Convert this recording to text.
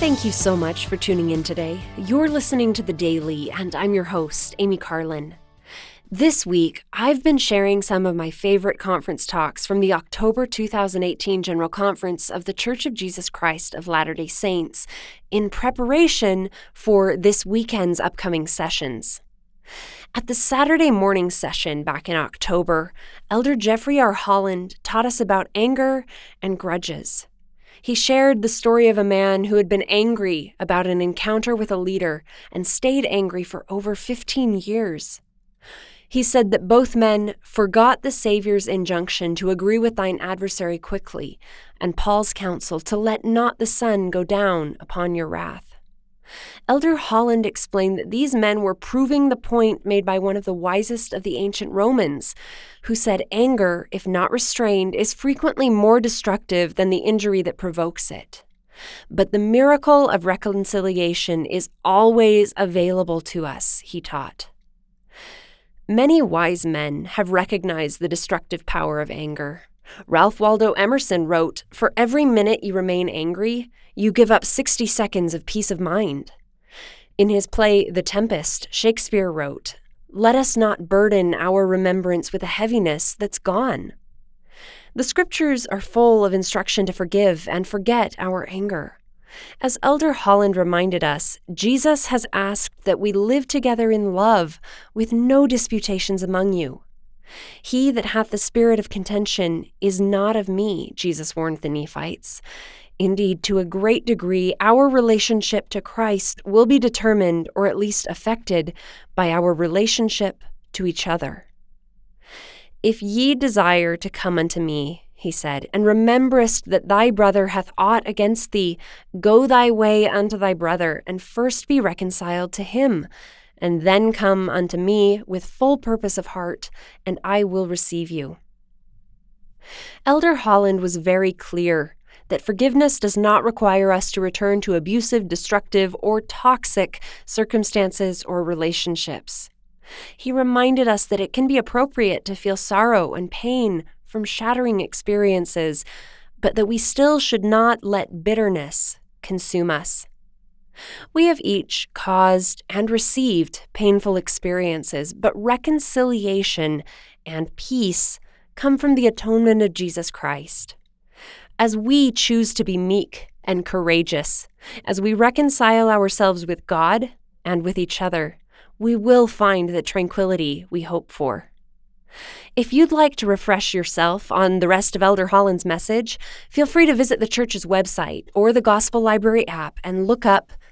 Thank you so much for tuning in today. You're listening to The Daily, and I'm your host, Amy Carlin. This week, I've been sharing some of my favorite conference talks from the October 2018 General Conference of The Church of Jesus Christ of Latter day Saints in preparation for this weekend's upcoming sessions. At the Saturday morning session back in October, Elder Jeffrey R. Holland taught us about anger and grudges. He shared the story of a man who had been angry about an encounter with a leader and stayed angry for over 15 years. He said that both men forgot the Saviour's injunction to agree with thine adversary quickly, and Paul's counsel to let not the sun go down upon your wrath. Elder Holland explained that these men were proving the point made by one of the wisest of the ancient Romans, who said anger, if not restrained, is frequently more destructive than the injury that provokes it. But the miracle of reconciliation is always available to us, he taught. Many wise men have recognized the destructive power of anger. Ralph Waldo Emerson wrote For every minute you remain angry, you give up 60 seconds of peace of mind. In his play The Tempest, Shakespeare wrote, Let us not burden our remembrance with a heaviness that's gone. The scriptures are full of instruction to forgive and forget our anger. As Elder Holland reminded us, Jesus has asked that we live together in love, with no disputations among you. He that hath the spirit of contention is not of me, Jesus warned the Nephites. Indeed, to a great degree, our relationship to Christ will be determined, or at least affected, by our relationship to each other. If ye desire to come unto me, he said, and rememberest that thy brother hath aught against thee, go thy way unto thy brother, and first be reconciled to him and then come unto me with full purpose of heart, and I will receive you. Elder Holland was very clear that forgiveness does not require us to return to abusive, destructive, or toxic circumstances or relationships. He reminded us that it can be appropriate to feel sorrow and pain from shattering experiences, but that we still should not let bitterness consume us. We have each caused and received painful experiences, but reconciliation and peace come from the atonement of Jesus Christ. As we choose to be meek and courageous, as we reconcile ourselves with God and with each other, we will find the tranquility we hope for. If you'd like to refresh yourself on the rest of Elder Holland's message, feel free to visit the church's website or the Gospel Library app and look up